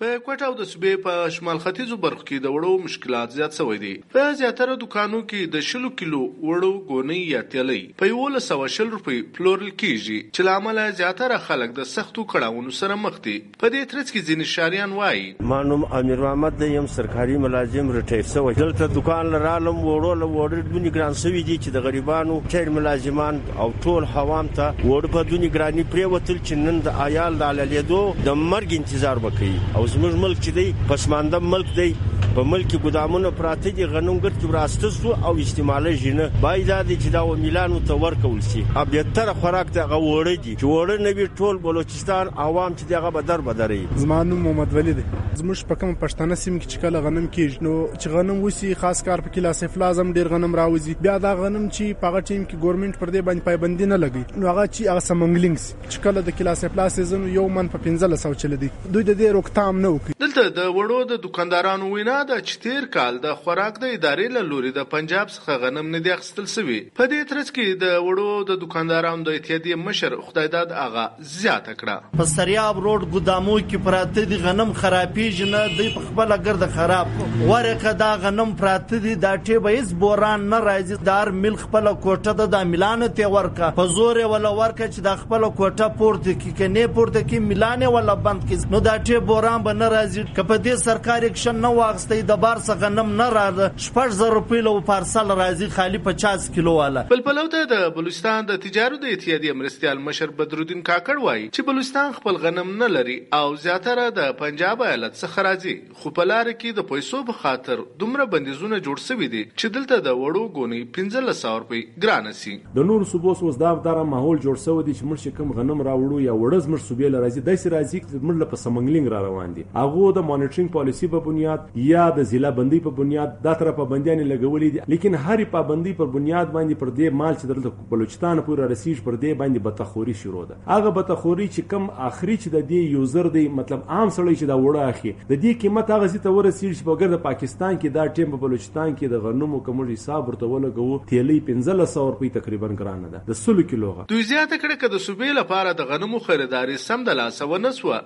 په کوټه او د صوبې په شمال ختیځو برخو کې د وړو مشکلات زیات شوي دي په زیاتره دکانو کې د شلو کیلو وړو غونی یا تیلي په یو سو شل روپۍ پلورل کیږي، چې لامل زیاتره خلک د سختو کړهونو سره مخ دي. په دې ترڅ کې ځینې شاریان وایي مانوم امیر محمد د یم، سرکاري ملازم رټیر سوی. دلته دکان لرالم وړو له وړو دونی ګران سوي دي، چې د غریبانو ټیر ملازمان او ټول حوام ته وړو په دونی ګرانی پرې وتل چې نن د آیال د لیدو د مرګ انتظار وکړي. او زموږ ملک چې دی پسمانده ملک دی. په ملک ګدامونه پراته دي غنومګر چې راسته سو او استعماله جنه باید د چې دا و میلانو ته ورکول شي. اب تر خوراک ته غوړې دي. چې وړه نبی ټول بلوچستان عوام چې دغه بدر بدرې زمانو محمد ولی دی. زموږ په کوم پښتانه سیم کې چې کله غنم کېږي نو چې غنم وسی خاص کار په کلاس فلازم ډیر غنم راوځي بیا دا غنم چې په هغه ټیم کې ګورنمنت پر دې باندې پابندي نه لګي نو هغه چې هغه سمنګلینګز چې کله د کلاس فلاز سیزن یو من په 1500 چل دي دوی د دې روکتام نه وکړي. دلته د وړو د دکاندارانو وینا د چتیر کال د خوراک د ادارې له لوري د پنجاب څخه غنم نه دی اخیستل شوی په دې ترڅ کې د وړو د دکاندارانو د اتحادیې مشر خدایداد اغا زیاته کړه. په سریاب روډ ګدامو کې پراته دي غنم خرابېږي نه دی په خپل ګرد خراب ورکه دا غنم پراته دي، دا ټی به هیڅ بوران نه راځي. دار مل خپل کوټه د ملان ته ورکه. په زور ولا ورکه چې د خپل کوټه پورته کې کني پورته کې ملان ولا بند کې نو دا ټی بوران به نه راځي. کپه دې سرکار اکشن نه واغسته واغستې د بار څخه غنم نه راځي شپږ زره روپۍ له پارسل راځي خالی 50 کیلو والا. بلبلو ته د بلوچستان د تجارت د اتحادیې مرستيال مشر بدرالدین کاکړ وایي چې بلوچستان خپل غنم نه لري او زیاتره د پنجاب ایالت څخه راځي. خو په لار کې د پیسو په خاطر دومره بندیزونه جوړ شوي دي چې دلته د وړو غونی 1500 روپۍ ګران سي. د نور صوبو اوس دا دغه ماحول جوړ شوی دی چې موږ کوم غنم راوړو یا وړز موږ صوبې لراځي د سي راځي چې موږ په سمنګلینګ را روان دي. هغه د مانیټرینګ پالیسی په بنیاد یا د ضلع بندي په بنیاد، دا تر پابندیان لګولې دي. لیکن هر پابندي پر بنیاد باندې پر دې مال چې دلته بلوچستان پورې رسیج پر دې باندې بتخوري شروع ده. هغه بتخوري چې کم اخري چې د دې یوزر دی مطلب عام سړی چې دا وړه اخی د دې قیمت هغه سي ته ورسیږي چې په ګرد پاکستان کې دا ټیم په بلوچستان کې د غنمو کوم حساب ورته ولګو تیلې 1500 روپۍ تقریباً ګرانه ده. د سلو کیلوغه دوی زیاته کړه چې د صوبې لپاره د غنمو خریداري سم د لاس و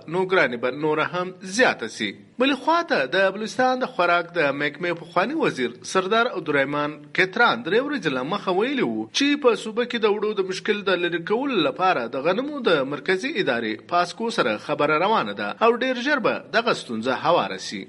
نو ګرانی بر نور هم زیاته سي. بلې خواته د بلوچستان د خوراک د محکمې په خواني وزیر سردار عبدالرحمن کتران درې ورځې له مخه ویلي وو چې په صوبه کې د وړو د مشکل د لری کولو لپاره د غنمو د مرکزی ادارې پاسکو سره خبره روانه ده او ډیر ژر به دغه ستونزه هواره شي